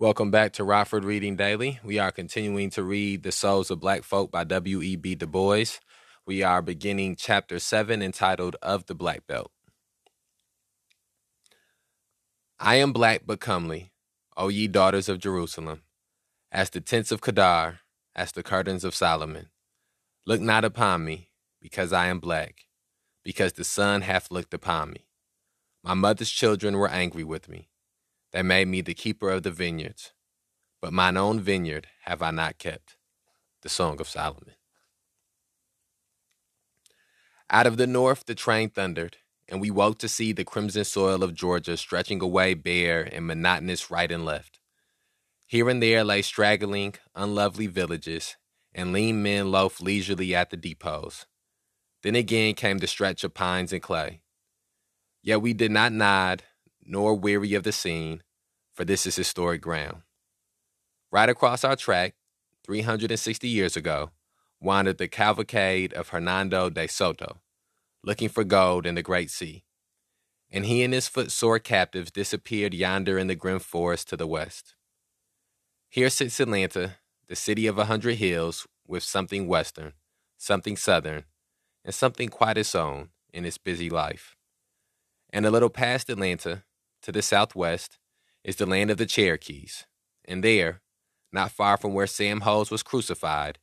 Welcome back to Rockford Reading Daily. We are continuing to read The Souls of Black Folk by W.E.B. Du Bois. We are beginning chapter 7 entitled Of the Black Belt. I am black but comely, O ye daughters of Jerusalem, as the tents of Kedar, as the curtains of Solomon. Look not upon me, because I am black, because the sun hath looked upon me. My mother's children were angry with me. They made me the keeper of the vineyards, but mine own vineyard have I not kept. The Song of Solomon. Out of the north the train thundered, and we woke to see the crimson soil of Georgia stretching away bare and monotonous right and left. Here and there lay straggling, unlovely villages, and lean men loafed leisurely at the depots. Then again came the stretch of pines and clay. Yet we did not nod, nor weary of the scene, for this is historic ground. Right across our track, 360 years ago, wandered the cavalcade of Hernando de Soto, looking for gold in the great sea. And he and his footsore captives disappeared yonder in the grim forest to the west. Here sits Atlanta, the city of a hundred hills, with something western, something southern, and something quite its own in its busy life. And a little past Atlanta, to the southwest, is the land of the Cherokees. And there, not far from where Sam Hose was crucified,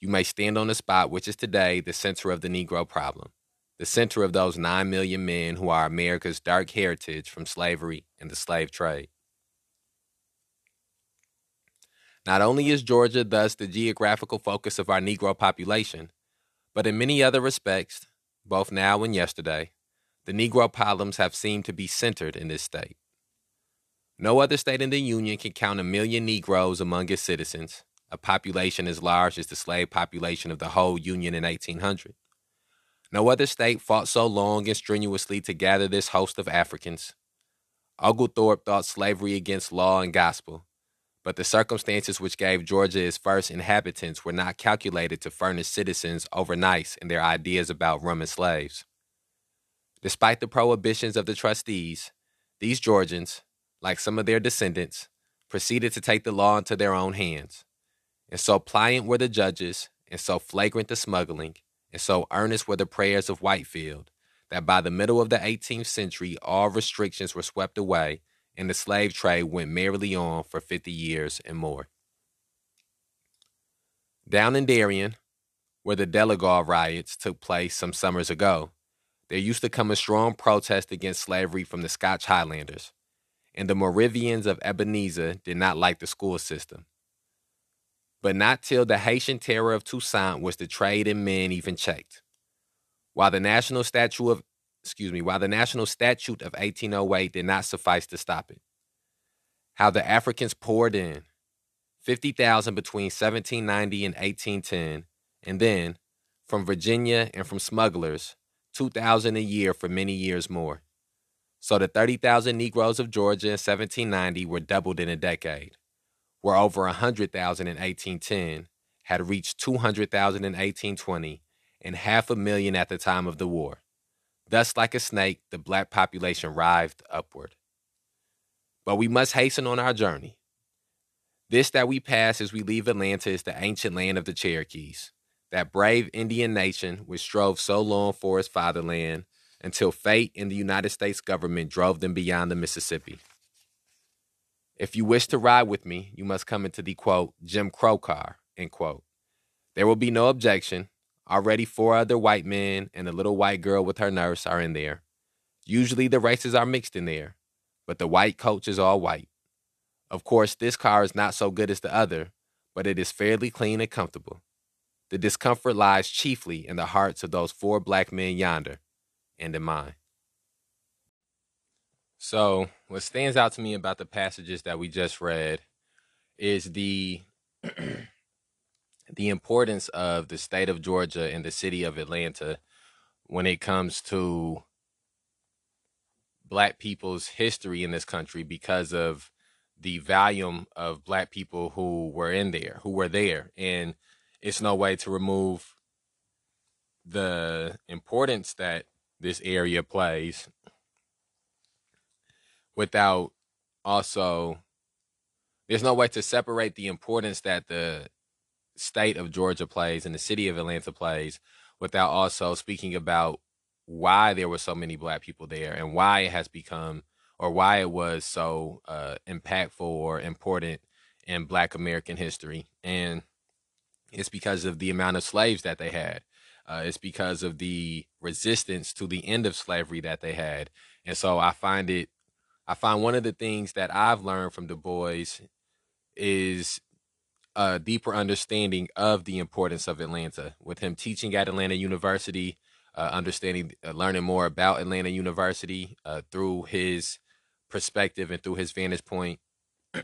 you may stand on the spot which is today the center of the Negro problem, the center of those nine million men who are America's dark heritage from slavery and the slave trade. Not only is Georgia thus the geographical focus of our Negro population, but in many other respects, both now and yesterday, the Negro problems have seemed to be centered in this state. No other state in the Union can count a million Negroes among its citizens, a population as large as the slave population of the whole Union in 1800. No other state fought so long and strenuously to gather this host of Africans. Oglethorpe thought slavery against law and gospel, but the circumstances which gave Georgia its first inhabitants were not calculated to furnish citizens overnight in their ideas about Roman slaves. Despite the prohibitions of the trustees, these Georgians, like some of their descendants, proceeded to take the law into their own hands. And so pliant were the judges, and so flagrant the smuggling, and so earnest were the prayers of Whitefield, that by the middle of the 18th century all restrictions were swept away and the slave trade went merrily on for 50 years and more. Down in Darien, where the Delegal riots took place some summers ago, there used to come a strong protest against slavery from the Scotch Highlanders, and the Moravians of Ebenezer did not like the school system. But not till the Haitian terror of Toussaint was the trade in men even checked. While the national statute of excuse me, while the National Statute of 1808 did not suffice to stop it. How the Africans poured in 50,000 between 1790 and 1810, and then, from Virginia and from smugglers, 2,000 a year for many years more. So the 30,000 Negroes of Georgia in 1790 were doubled in a decade, where over 100,000 in 1810 had reached 200,000 in 1820 and half a million at the time of the war. Thus, like a snake, the black population writhed upward. But we must hasten on our journey. This that we pass as we leave Atlanta is the ancient land of the Cherokees, that brave Indian nation which strove so long for its fatherland until fate and the United States government drove them beyond the Mississippi. If you wish to ride with me, you must come into the quote, Jim Crow car, end quote. There will be no objection, Already, four other white men and a little white girl with her nurse are in there. Usually, the races are mixed in there, but the white coach is all white. Of course, this car is not so good as the other, but it is fairly clean and comfortable. The discomfort lies chiefly in the hearts of those four black men yonder, and in mine. So, what stands out to me about the passages that we just read is the the importance of the state of Georgia and the city of Atlanta when it comes to black people's history in this country because of the volume of black people who were in there, who were there. And it's no way to remove the importance that this area plays without also there's no way to separate the importance that the state of Georgia plays and the city of Atlanta plays without also speaking about why there were so many black people there and why it has become or why it was so uh, impactful or important in black American history. And it's because of the amount of slaves that they had. Uh, it's because of the resistance to the end of slavery that they had. And so I find it, I find one of the things that I've learned from Du Bois is a deeper understanding of the importance of Atlanta. With him teaching at Atlanta University, uh, understanding, uh, learning more about Atlanta University uh, through his perspective and through his vantage point.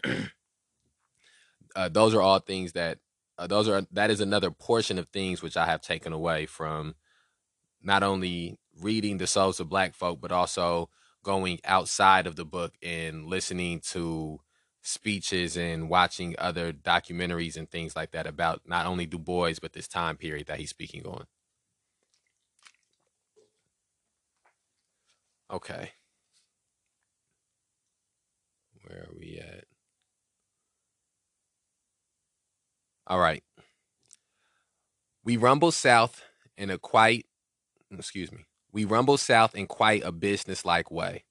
Uh, those are all things that Uh, those are that is another portion of things which I have taken away from not only reading the souls of black folk but also going outside of the book and listening to speeches and watching other documentaries and things like that about not only Du Bois but this time period that he's speaking on. Okay. Where are we at? All right. We rumble south in a quite, excuse me, we rumble south in quite a business-like way.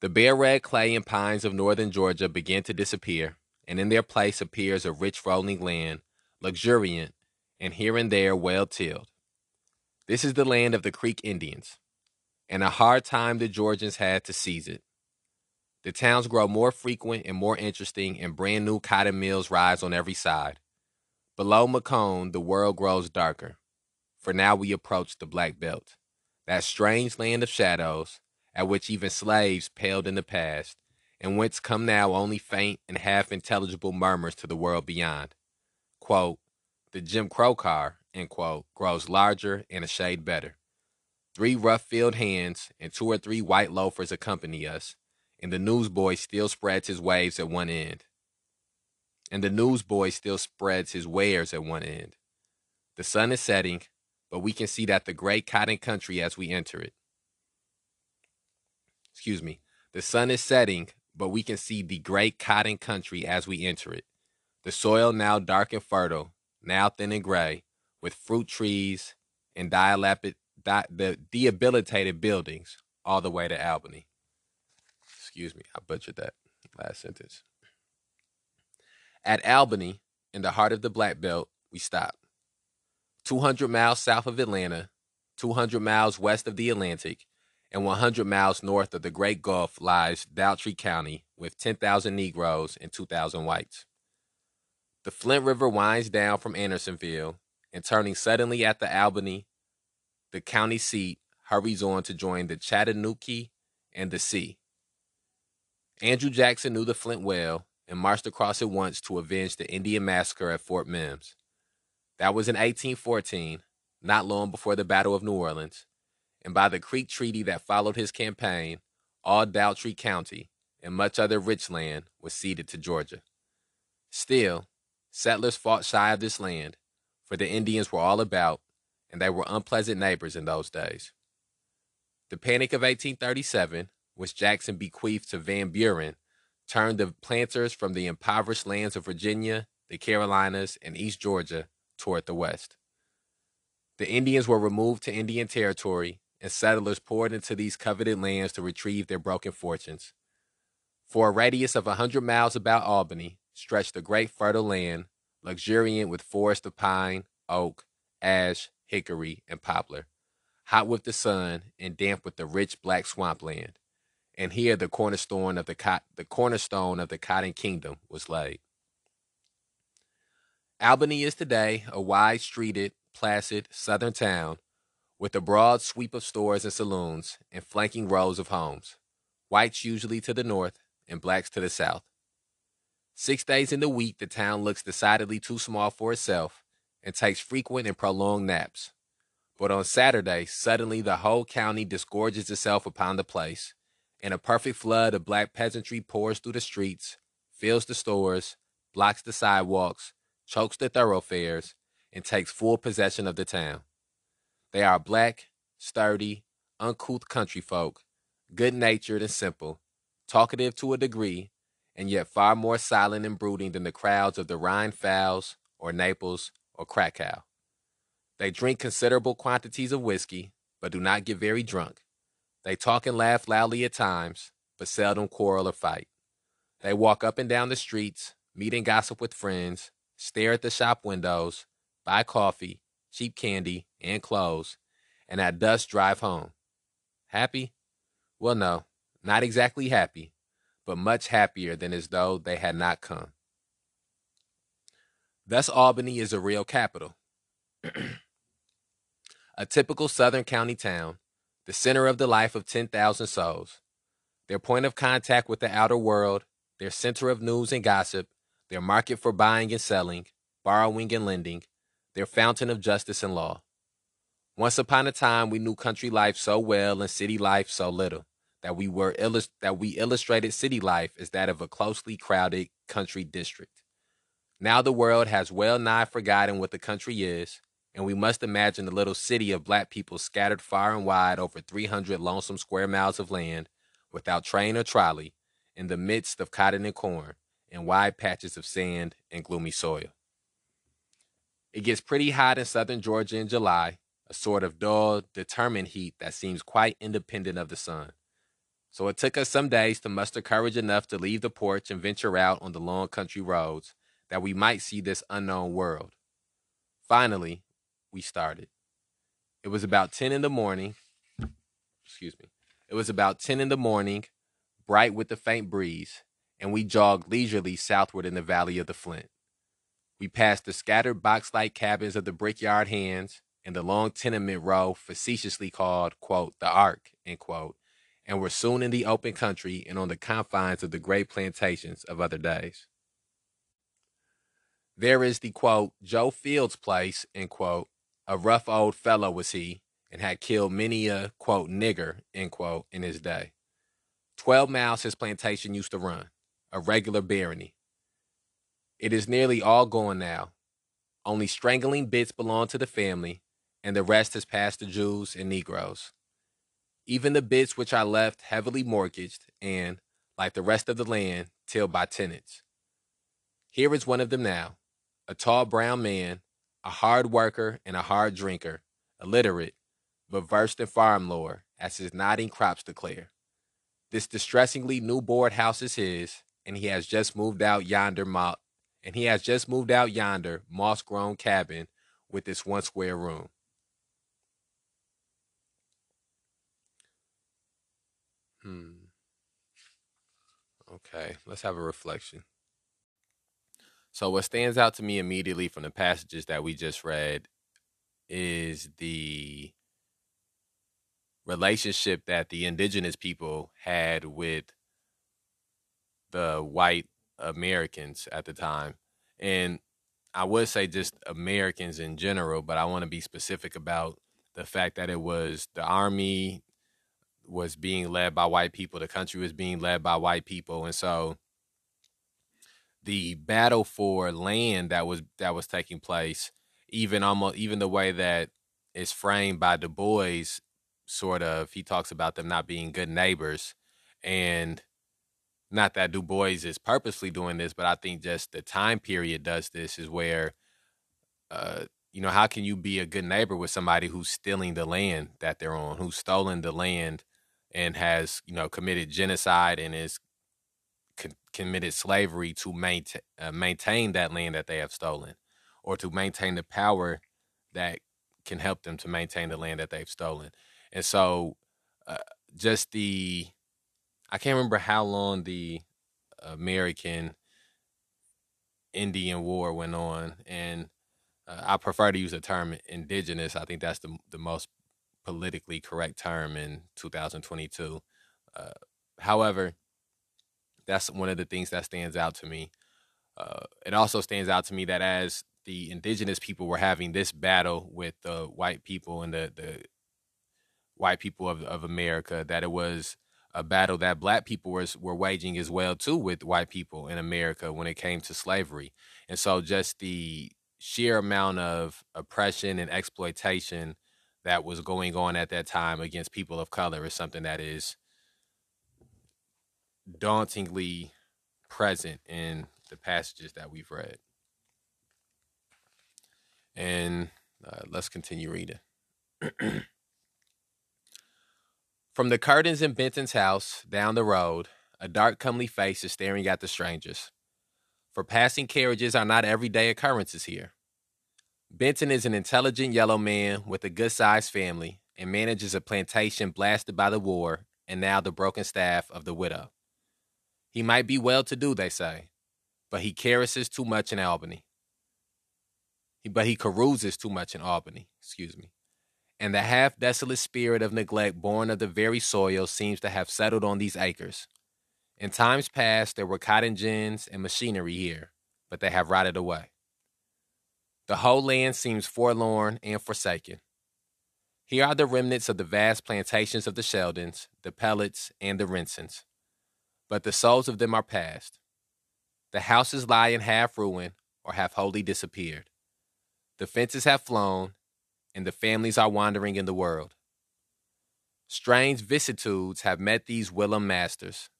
The bare red clay and pines of northern Georgia begin to disappear, and in their place appears a rich rolling land, luxuriant and here and there well tilled. This is the land of the Creek Indians, and a hard time the Georgians had to seize it. The towns grow more frequent and more interesting, and brand new cotton mills rise on every side. Below Macon, the world grows darker, for now we approach the Black Belt, that strange land of shadows at which even slaves paled in the past, and whence come now only faint and half intelligible murmurs to the world beyond. Quote, the Jim Crow car, end quote, grows larger and a shade better. Three rough filled hands and two or three white loafers accompany us, and the newsboy still spreads his waves at one end. And the newsboy still spreads his wares at one end. The sun is setting, but we can see that the great cotton country as we enter it excuse me, the sun is setting, but we can see the great cotton country as we enter it. The soil now dark and fertile, now thin and gray, with fruit trees and dilapid, di- the debilitated buildings all the way to Albany. Excuse me, I butchered that last sentence. At Albany, in the heart of the Black Belt, we stop. 200 miles south of Atlanta, 200 miles west of the Atlantic, and 100 miles north of the Great Gulf lies Dougherty County with 10,000 Negroes and 2,000 whites. The Flint River winds down from Andersonville and turning suddenly at the Albany, the county seat hurries on to join the Chattahoochee and the sea. Andrew Jackson knew the Flint well and marched across at once to avenge the Indian massacre at Fort Mims. That was in 1814, not long before the Battle of New Orleans, and by the Creek Treaty that followed his campaign, all Dougherty County and much other rich land was ceded to Georgia. Still, settlers fought shy of this land, for the Indians were all about, and they were unpleasant neighbors in those days. The Panic of 1837, which Jackson bequeathed to Van Buren, turned the planters from the impoverished lands of Virginia, the Carolinas, and East Georgia toward the west. The Indians were removed to Indian Territory and settlers poured into these coveted lands to retrieve their broken fortunes. For a radius of a hundred miles about Albany stretched a great fertile land, luxuriant with forests of pine, oak, ash, hickory, and poplar, hot with the sun and damp with the rich black swampland. And here the cornerstone of the, co- the cornerstone of the cotton kingdom was laid. Albany is today a wide-streeted, placid southern town with a broad sweep of stores and saloons and flanking rows of homes, whites usually to the north and blacks to the south. Six days in the week, the town looks decidedly too small for itself and takes frequent and prolonged naps. But on Saturday, suddenly the whole county disgorges itself upon the place, and a perfect flood of black peasantry pours through the streets, fills the stores, blocks the sidewalks, chokes the thoroughfares, and takes full possession of the town. They are black, sturdy, uncouth country folk, good natured and simple, talkative to a degree, and yet far more silent and brooding than the crowds of the Rheinpfalz or Naples or Krakow. They drink considerable quantities of whiskey, but do not get very drunk. They talk and laugh loudly at times, but seldom quarrel or fight. They walk up and down the streets, meet and gossip with friends, stare at the shop windows, buy coffee, cheap candy, and clothes, and at dusk drive home. Happy? Well, no, not exactly happy, but much happier than as though they had not come. Thus, Albany is a real capital. a typical southern county town, the center of the life of 10,000 souls, their point of contact with the outer world, their center of news and gossip, their market for buying and selling, borrowing and lending, their fountain of justice and law. Once upon a time, we knew country life so well and city life so little that we were illust- that we illustrated city life as that of a closely crowded country district. Now the world has well nigh forgotten what the country is, and we must imagine the little city of black people scattered far and wide over 300 lonesome square miles of land, without train or trolley, in the midst of cotton and corn, and wide patches of sand and gloomy soil. It gets pretty hot in southern Georgia in July, a sort of dull, determined heat that seems quite independent of the sun. So it took us some days to muster courage enough to leave the porch and venture out on the long country roads that we might see this unknown world. Finally, we started. It was about 10 in the morning. Excuse me. It was about 10 in the morning, bright with the faint breeze, and we jogged leisurely southward in the valley of the Flint. We passed the scattered box like cabins of the brickyard hands and the long tenement row facetiously called, quote, the Ark, end quote, and were soon in the open country and on the confines of the great plantations of other days. There is the quote, Joe Fields place, end quote. A rough old fellow was he, and had killed many a quote nigger, end quote, in his day. Twelve miles his plantation used to run, a regular barony. It is nearly all gone now. Only strangling bits belong to the family, and the rest has passed to Jews and Negroes even the bits which I left heavily mortgaged and, like the rest of the land, tilled by tenants. Here is one of them now, a tall brown man, a hard worker and a hard drinker, illiterate, but versed in farm lore, as his nodding crops declare. This distressingly new board house is his, and he has just moved out yonder mo- and he has just moved out yonder moss grown cabin with its one square room. Hmm. Okay, let's have a reflection. So, what stands out to me immediately from the passages that we just read is the relationship that the indigenous people had with the white Americans at the time. And I would say just Americans in general, but I want to be specific about the fact that it was the army, was being led by white people. The country was being led by white people, and so the battle for land that was that was taking place, even almost even the way that is framed by Du Bois, sort of, he talks about them not being good neighbors, and not that Du Bois is purposely doing this, but I think just the time period does this is where, uh, you know, how can you be a good neighbor with somebody who's stealing the land that they're on, who's stolen the land and has you know committed genocide and is co- committed slavery to maintain uh, maintain that land that they have stolen, or to maintain the power that can help them to maintain the land that they've stolen. And so, uh, just the I can't remember how long the American Indian War went on, and uh, I prefer to use the term indigenous. I think that's the the most politically correct term in 2022. Uh, however, that's one of the things that stands out to me. Uh, it also stands out to me that as the indigenous people were having this battle with the white people and the, the white people of, of America, that it was a battle that black people was, were waging as well too with white people in America when it came to slavery. And so just the sheer amount of oppression and exploitation that was going on at that time against people of color is something that is dauntingly present in the passages that we've read. And uh, let's continue reading. From the curtains in Benton's house down the road, a dark, comely face is staring at the strangers. For passing carriages are not everyday occurrences here. Benton is an intelligent yellow man with a good sized family and manages a plantation blasted by the war and now the broken staff of the widow. He might be well to do, they say, but he caresses too much in Albany. He, but he carouses too much in Albany, excuse me. And the half desolate spirit of neglect born of the very soil seems to have settled on these acres. In times past, there were cotton gins and machinery here, but they have rotted away. The whole land seems forlorn and forsaken. Here are the remnants of the vast plantations of the Sheldons, the Pellots, and the Rensons. But the souls of them are past. The houses lie in half ruin or have wholly disappeared. The fences have flown, and the families are wandering in the world. Strange vicissitudes have met these whilom masters.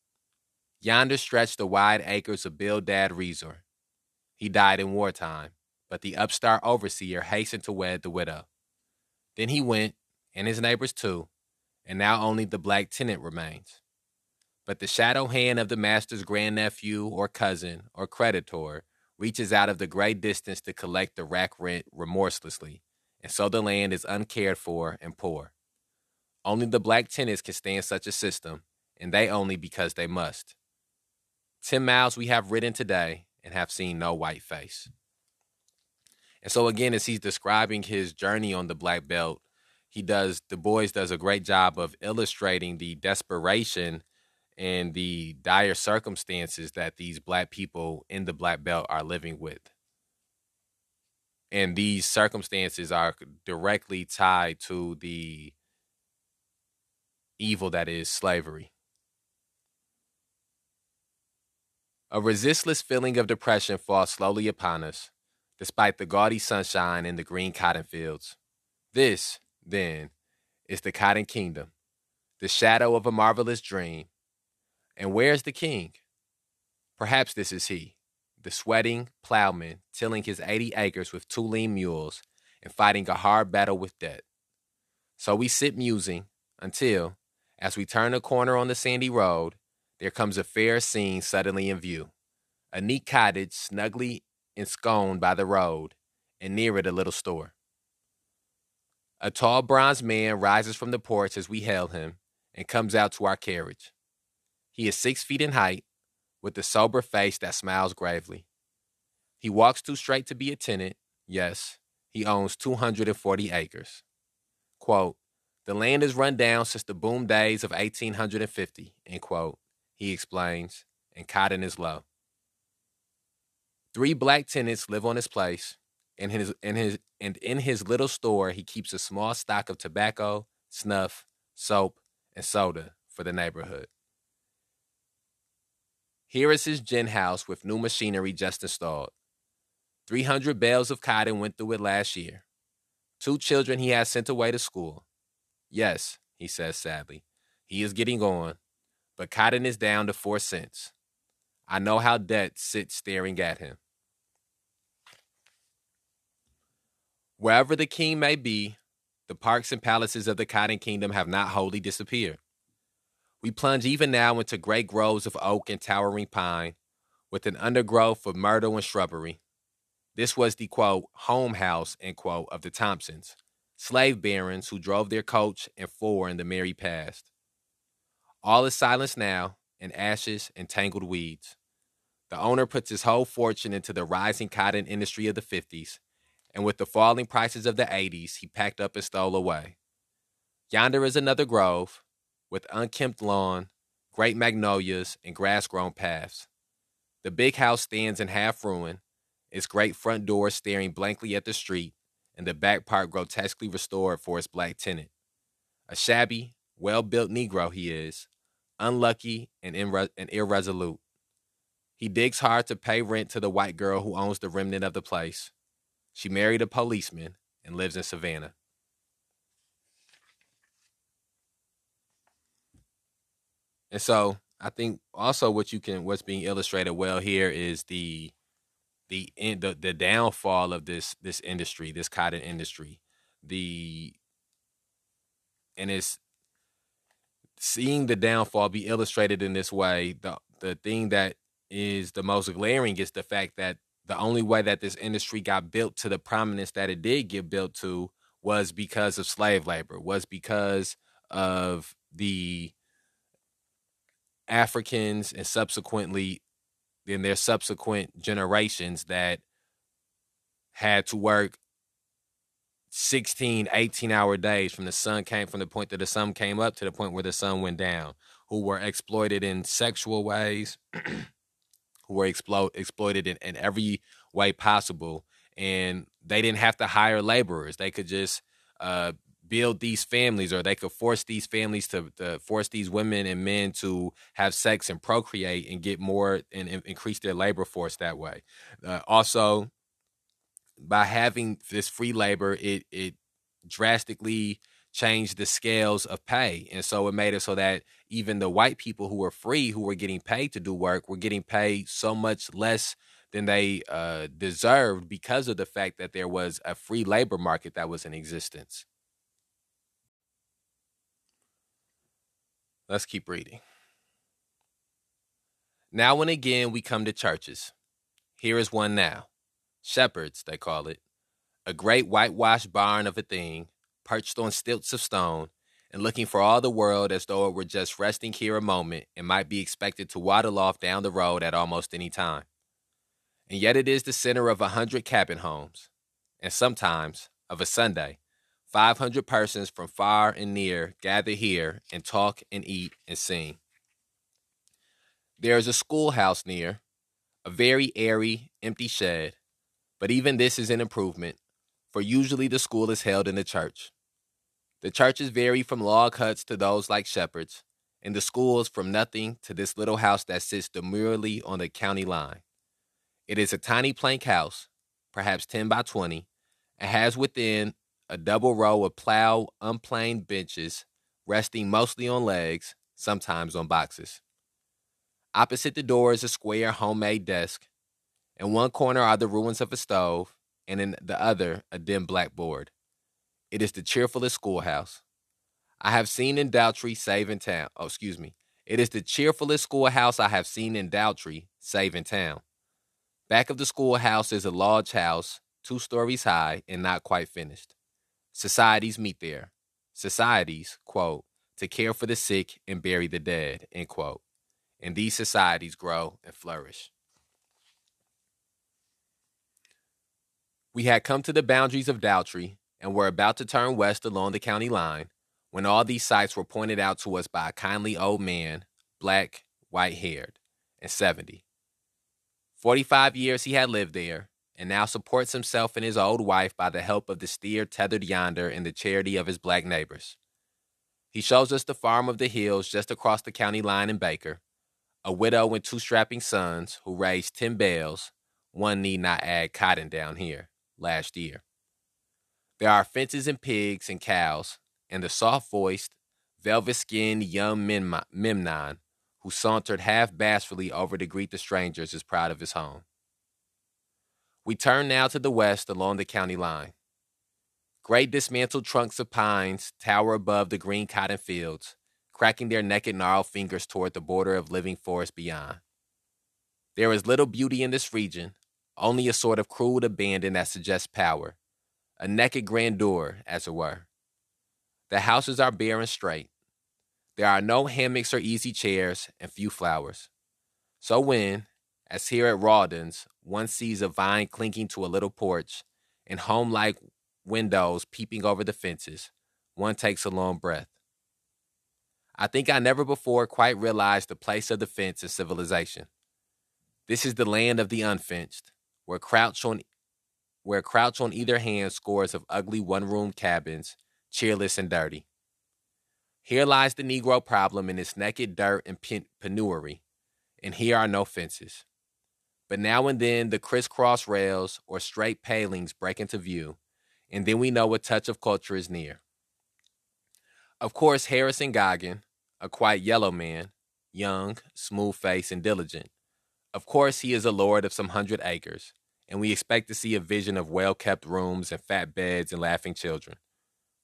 Yonder stretch the wide acres of Bildad Reasor. He died in wartime but the upstart overseer hastened to wed the widow. Then he went, and his neighbors too, and now only the black tenant remains. But the shadow hand of the master's grandnephew or cousin or creditor reaches out of the gray distance to collect the rack rent remorselessly, and so the land is uncared for and poor. Only the black tenants can stand such a system, and they only because they must. Ten miles we have ridden today and have seen no white face. And so again, as he's describing his journey on the black belt, he does Du Bois does a great job of illustrating the desperation and the dire circumstances that these black people in the black belt are living with. And these circumstances are directly tied to the evil that is slavery. A resistless feeling of depression falls slowly upon us despite the gaudy sunshine and the green cotton fields. This, then, is the Cotton Kingdom, the shadow of a marvelous dream. And where's the king? Perhaps this is he, the sweating plowman tilling his 80 acres with two lean mules and fighting a hard battle with debt. So we sit musing until, as we turn a corner on the sandy road, there comes a fair scene suddenly in view. A neat cottage snugly ensconced by the road, and near it a little store. A tall bronze man rises from the porch as we hail him and comes out to our carriage. He is six feet in height, with a sober face that smiles gravely. He walks too straight to be a tenant. Yes, he owns 240 acres. Quote, the land is run down since the boom days of 1850, end quote, he explains, and cotton is low. Three black tenants live on his place. In his his and in his little store, he keeps a small stock of tobacco, snuff, soap, and soda for the neighborhood. Here is his gin house with new machinery just installed. 300 bales of cotton went through it last year. Two children he has sent away to school. Yes, he says sadly, he is getting on, but cotton is down to four cents. I know how debt sits staring at him. Wherever the king may be, the parks and palaces of the Cotton Kingdom have not wholly disappeared. We plunge even now into great groves of oak and towering pine, with an undergrowth of myrtle and shrubbery. This was the quote, home house, end quote, of the Thompsons, slave barons who drove their coach and four in the merry past. All is silence now, and ashes and tangled weeds. The owner puts his whole fortune into the rising cotton industry of the 50s and with the falling prices of the 80s, he packed up and stole away. Yonder is another grove with unkempt lawn, great magnolias, and grass grown paths. The big house stands in half ruin, its great front door staring blankly at the street, and the back part grotesquely restored for its black tenant. A shabby, well built Negro he is, unlucky and, and irresolute. He digs hard to pay rent to the white girl who owns the remnant of the place. She married a policeman and lives in Savannah. And so I think also what you can what's being illustrated well here is the the the the downfall of this this industry, this cotton industry. The and it's seeing the downfall be illustrated in this way. The the thing that is the most glaring is the fact that the only way that this industry got built to the prominence that it did get built to was because of slave labor, was because of the Africans and subsequently in their subsequent generations that had to work 16 18 hour days from the sun came from the point that the sun came up to the point where the sun went down who were exploited in sexual ways who were explo- exploited in, in every way possible and they didn't have to hire laborers. They could just uh, build these families or they could force these families to, to, force these women and men to have sex and procreate and get more and, and increase their labor force that way. Uh, also by having this free labor it it drastically changed the scales of pay. And so it made it so that even the white people who were free who were getting paid to do work were getting paid so much less than they uh, deserved because of the fact that there was a free labor market that was in existence Let's keep reading. Now and again we come to churches. Here is one now. Shepherds, they call it. A great whitewashed barn of a thing, perched on stilts of stone, and looking for all the world as though it were just resting here a moment and might be expected to waddle off down the road at almost any time. And yet it is the center of a hundred cabin homes, and sometimes, of a Sunday, 500 persons from far and near gather here and talk and eat and sing. There is a schoolhouse near, a very airy, empty shed, but even this is an improvement, for usually the school is held in the church. The churches vary from log huts to those like shepherds, and the schools from nothing to this little house that sits demurely on the county line. It is a tiny plank house, perhaps 10 by 20, and has within a double row of plow unplaned benches resting mostly on legs, sometimes on boxes. Opposite the door is a square homemade desk. In one corner are the ruins of a stove, and in the other, a dim blackboard. It is the cheerfulest schoolhouse. I have seen in Dougherty, save in town. Oh, excuse me. It is the cheerfulest schoolhouse I have seen in Dougherty, save in town. Back of the schoolhouse is a large house, two stories high and not quite finished. Societies meet there. Societies, quote, to care for the sick and bury the dead, end quote. And these societies grow and flourish. We had come to the boundaries of Dougherty and were about to turn west along the county line when all these sights were pointed out to us by a kindly old man, black, white haired, and 70. Forty five years he had lived there, and now supports himself and his old wife by the help of the steer tethered yonder and the charity of his black neighbors. He shows us the farm of the hills just across the county line in Baker, a widow and two strapping sons who raised ten bales, one need not add cotton down here, last year. There are fences and pigs and cows, and the soft voiced, velvet skinned young Memnon, who sauntered half bashfully over to greet the strangers, is proud of his home. We turn now to the west along the county line. Great dismantled trunks of pines tower above the green cotton fields, cracking their naked gnarled fingers toward the border of living forest beyond. There is little beauty in this region, only a sort of crude abandon that suggests power, a naked grandeur, as it were. The houses are bare and straight. There are no hammocks or easy chairs, and few flowers. So when, as here at Rawdon's, one sees a vine clinking to a little porch and home like windows peeping over the fences, one takes a long breath. I think I never before quite realized the place of the fence in civilization. This is the land of the unfenced, where crouch on where crouch on either hand scores of ugly one-room cabins, cheerless and dirty. Here lies the Negro problem in its naked dirt and penury, and here are no fences but now and then the crisscross rails or straight palings break into view, and then we know a touch of culture is near. Of course, Harrison Goggin, a quite yellow man, young, smooth faced, and diligent. Of course, he is a lord of some hundred acres, and we expect to see a vision of well kept rooms and fat beds and laughing children.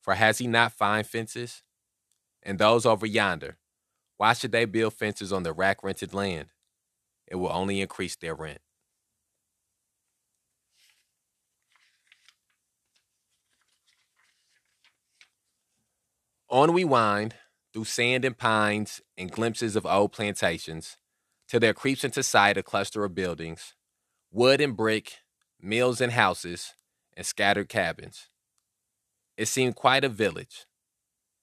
For has he not fine fences? And those over yonder, why should they build fences on the rack rented land? It will only increase their rent. On we wind through sand and pines and glimpses of old plantations till there creeps into sight a cluster of buildings, wood and brick, mills and houses, and scattered cabins. It seemed quite a village.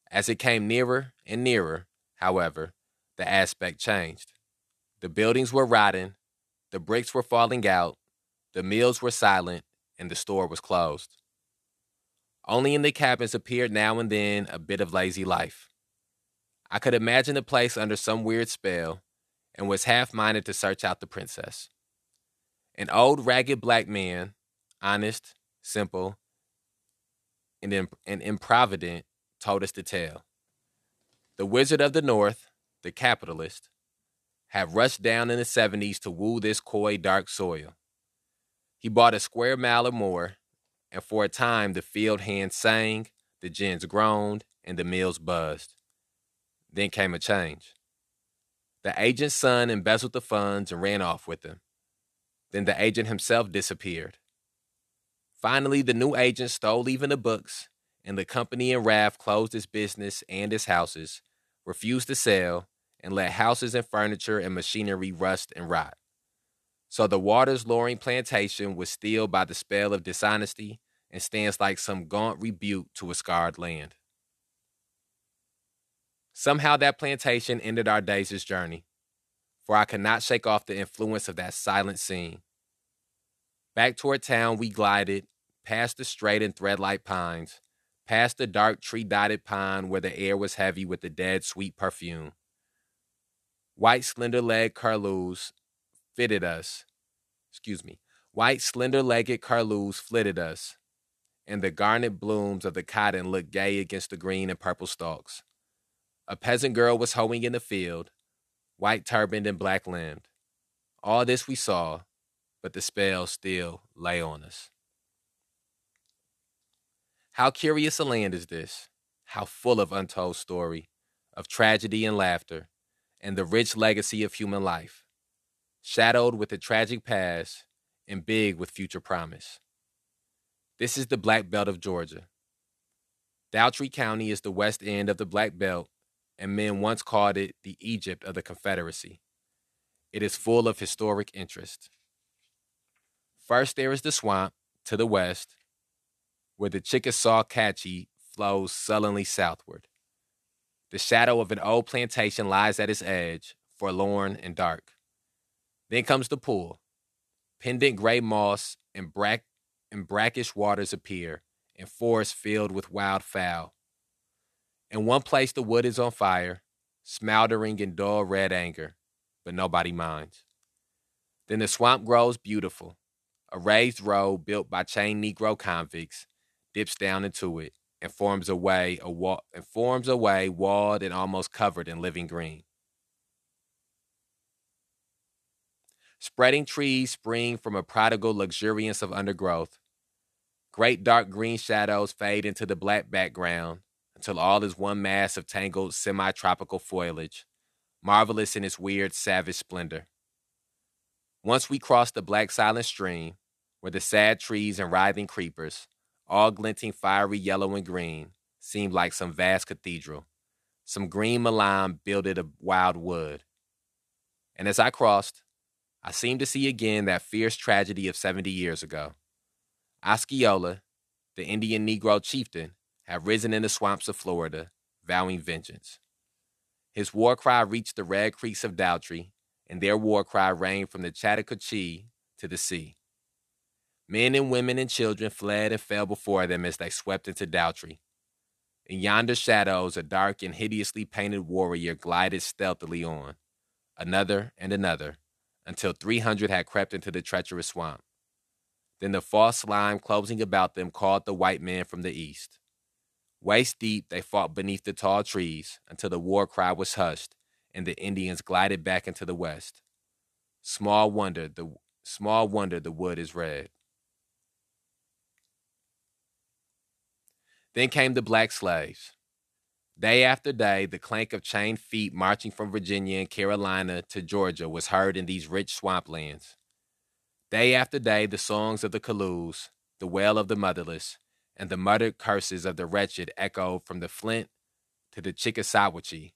As it came nearer and nearer, however, the aspect changed. The buildings were rotting, the bricks were falling out, the mills were silent, and the store was closed. Only in the cabins appeared now and then a bit of lazy life. I could imagine the place under some weird spell and was half minded to search out the princess. An old, ragged black man, honest, simple, and, imp- and improvident, told us the tale. The Wizard of the North, the capitalist, had rushed down in the 70s to woo this coy, dark soil. He bought a square mile or more and for a time the field hands sang, the gins groaned, and the mills buzzed. Then came a change. The agent's son embezzled the funds and ran off with them. Then the agent himself disappeared. Finally, the new agent stole even the books, and the company in Raft closed its business and its houses, refused to sell, and let houses and furniture and machinery rust and rot. So the Waters Loring plantation was stilled by the spell of dishonesty and stands like some gaunt rebuke to a scarred land. Somehow that plantation ended our days' journey, for I could not shake off the influence of that silent scene. Back toward town we glided, past the straight and threadlike pines, past the dark tree dotted pine where the air was heavy with the dead sweet perfume. White slender legged curlews fitted us. Excuse me. White, slender legged curlews flitted us, and the garnet blooms of the cotton looked gay against the green and purple stalks. A peasant girl was hoeing in the field, white turbaned and black limbed. All this we saw, but the spell still lay on us. How curious a land is this, how full of untold story, of tragedy and laughter, and the rich legacy of human life shadowed with a tragic past and big with future promise. This is the Black Belt of Georgia. Dougherty County is the west end of the Black Belt, and men once called it the Egypt of the Confederacy. It is full of historic interest. First, there is the swamp to the west, where the Chickasawhatchee flows sullenly southward. The shadow of an old plantation lies at its edge, forlorn and dark. Then comes the pool. Pendant gray moss and, brack- and brackish waters appear, and forests filled with wild fowl. In one place, the wood is on fire, smoldering in dull red anger, but nobody minds. Then the swamp grows beautiful. A raised road built by chained Negro convicts dips down into it and forms a way, a wall, and forms a way walled and almost covered in living green. Spreading trees spring from a prodigal luxuriance of undergrowth. Great dark green shadows fade into the black background until all is one mass of tangled semi tropical foliage, marvelous in its weird savage splendor. Once we cross the black silent stream, where the sad trees and writhing creepers, all glinting fiery yellow and green, seemed like some vast cathedral, some green Milan builded of wild wood. And as I crossed, I seemed to see again that fierce tragedy of 70 years ago. Osceola, the Indian Negro chieftain, had risen in the swamps of Florida, vowing vengeance. His war cry reached the red creeks of Dougherty, and their war cry rang from the Chattahoochee to the sea. Men and women and children fled and fell before them as they swept into Dougherty. In yonder shadows, a dark and hideously painted warrior glided stealthily on, another and another, until 300 had crept into the treacherous swamp. Then the false slime closing about them called the white men from the east. Waist deep, they fought beneath the tall trees until the war cry was hushed and the Indians glided back into the West. Small wonder the small wonder the wood is red. Then came the black slaves. Day after day, the clank of chained feet marching from Virginia and Carolina to Georgia was heard in these rich swamplands. Day after day, the songs of the Caloos, the wail of the motherless, and the muttered curses of the wretched echoed from the Flint to the Chickasawhatchee,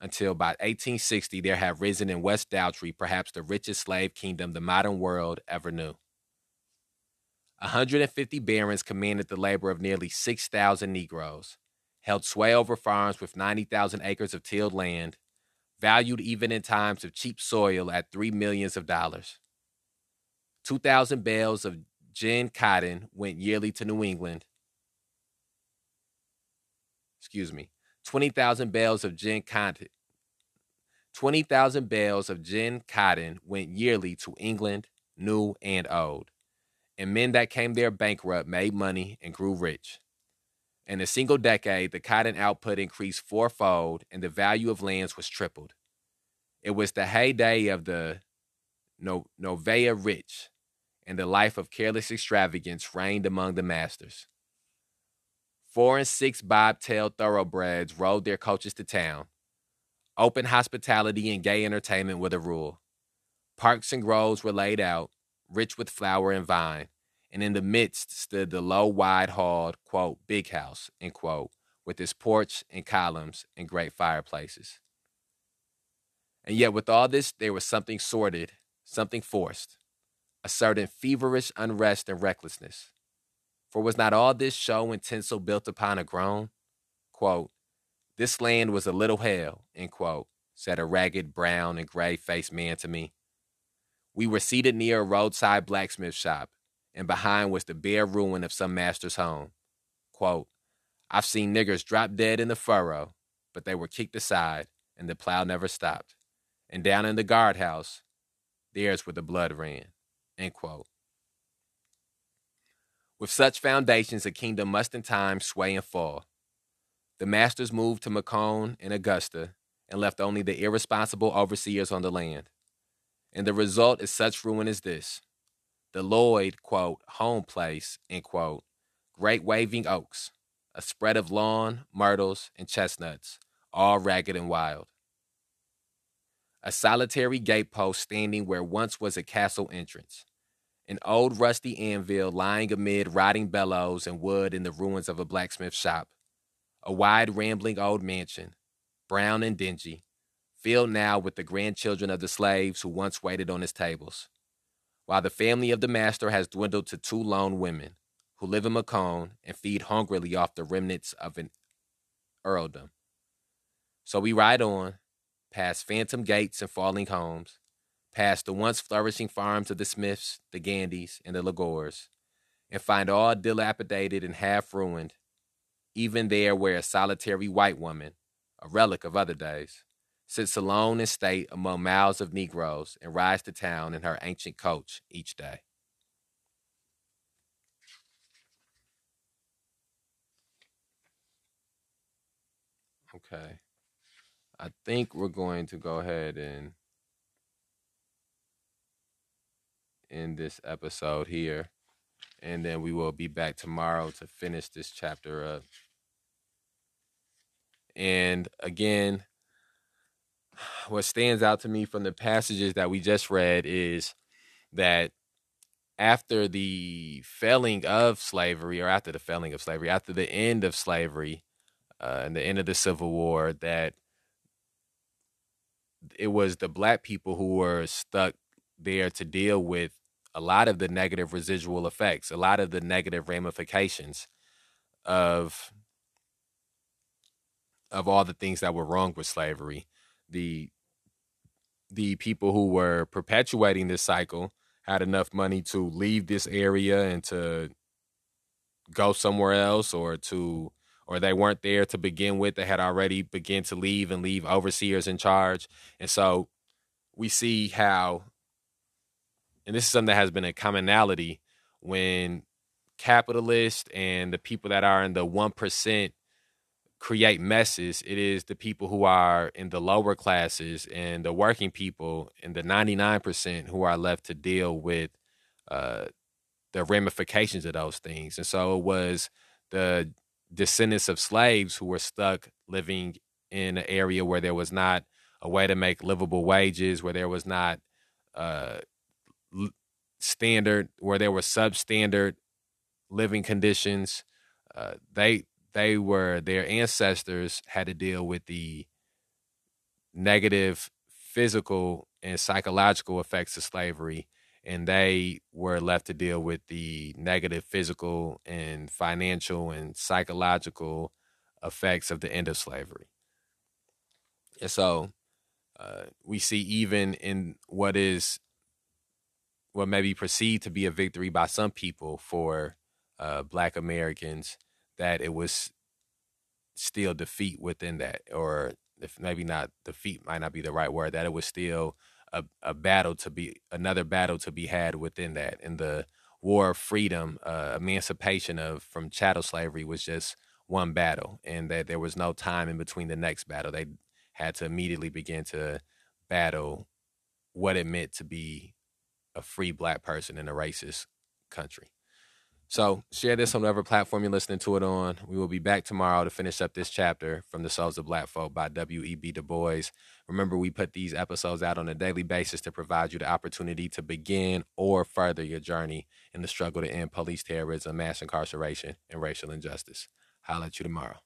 until by 1860 there had risen in West Dougherty perhaps the richest slave kingdom the modern world ever knew. 150 barons commanded the labor of nearly 6,000 Negroes, held sway over farms with 90,000 acres of tilled land, valued even in times of cheap soil at three millions of dollars. 2,000 bales of gin cotton went yearly to New England. Excuse me. 20,000 bales of gin cotton. 20,000 bales of gin cotton went yearly to England, new and old and men that came there bankrupt made money and grew rich. In a single decade, the cotton output increased fourfold and the value of lands was tripled. It was the heyday of the no- Novaya rich, and the life of careless extravagance reigned among the masters. Four and six bobtailed thoroughbreds rode their coaches to town. Open hospitality and gay entertainment were the rule. Parks and groves were laid out, rich with flower and vine, and in the midst stood the low, wide halled, quote, big house, end quote, with its porch and columns and great fireplaces. And yet, with all this, there was something sordid, something forced, a certain feverish unrest and recklessness. For was not all this show and tinsel built upon a groan? Quote, this land was a little hell, end quote, said a ragged, brown, and gray faced man to me. We were seated near a roadside blacksmith shop, and behind was the bare ruin of some master's home. Quote, I've seen niggers drop dead in the furrow, but they were kicked aside, and the plow never stopped. And down in the guardhouse, there's where the blood ran. End quote. With such foundations, a kingdom must in time sway and fall. The masters moved to Macon and Augusta and left only the irresponsible overseers on the land and the result is such ruin as this. The Lloyd, quote, home place, end quote, great waving oaks, a spread of lawn, myrtles, and chestnuts, all ragged and wild. A solitary gatepost standing where once was a castle entrance. An old rusty anvil lying amid rotting bellows and wood in the ruins of a blacksmith shop. A wide, rambling old mansion, brown and dingy, filled now with the grandchildren of the slaves who once waited on his tables, while the family of the master has dwindled to two lone women who live in Macon and feed hungrily off the remnants of an earldom. So we ride on, past phantom gates and falling homes, past the once flourishing farms of the Smiths, the Gandys, and the Lagores, and find all dilapidated and half ruined, even there where a solitary white woman, a relic of other days, sits alone in state among miles of Negroes and rides to town in her ancient coach each day. Okay. I think we're going to go ahead and end this episode here. And then we will be back tomorrow to finish this chapter up. And again, what stands out to me from the passages that we just read is that after the felling of slavery, or after the felling of slavery, after the end of slavery uh, and the end of the Civil War, that it was the black people who were stuck there to deal with a lot of the negative residual effects, a lot of the negative ramifications of of all the things that were wrong with slavery the the people who were perpetuating this cycle had enough money to leave this area and to go somewhere else or to or they weren't there to begin with. They had already begun to leave and leave overseers in charge. And so we see how and this is something that has been a commonality when capitalists and the people that are in the 1% create messes. It is the people who are in the lower classes and the working people and the 99% who are left to deal with uh, the ramifications of those things. And so it was the descendants of slaves who were stuck living in an area where there was not a way to make livable wages, where there was not uh, standard, where there were substandard living conditions. Uh, they they were their ancestors had to deal with the negative physical and psychological effects of slavery and they were left to deal with the negative physical and financial and psychological effects of the end of slavery. And so uh, we see even in what is what may be perceived to be a victory by some people for uh, black americans that it was still defeat within that, or if maybe not defeat might not be the right word, that it was still a, a battle to be another battle to be had within that. And the war of freedom, uh, emancipation of from chattel slavery was just one battle, and that there was no time in between the next battle. They had to immediately begin to battle what it meant to be a free black person in a racist country. So share this on whatever platform you're listening to it on. We will be back tomorrow to finish up this chapter from The Souls of Black Folk by W.E.B. Du Bois. Remember, we put these episodes out on a daily basis to provide you the opportunity to begin or further your journey in the struggle to end police terrorism, mass incarceration, and racial injustice. I'll let you tomorrow.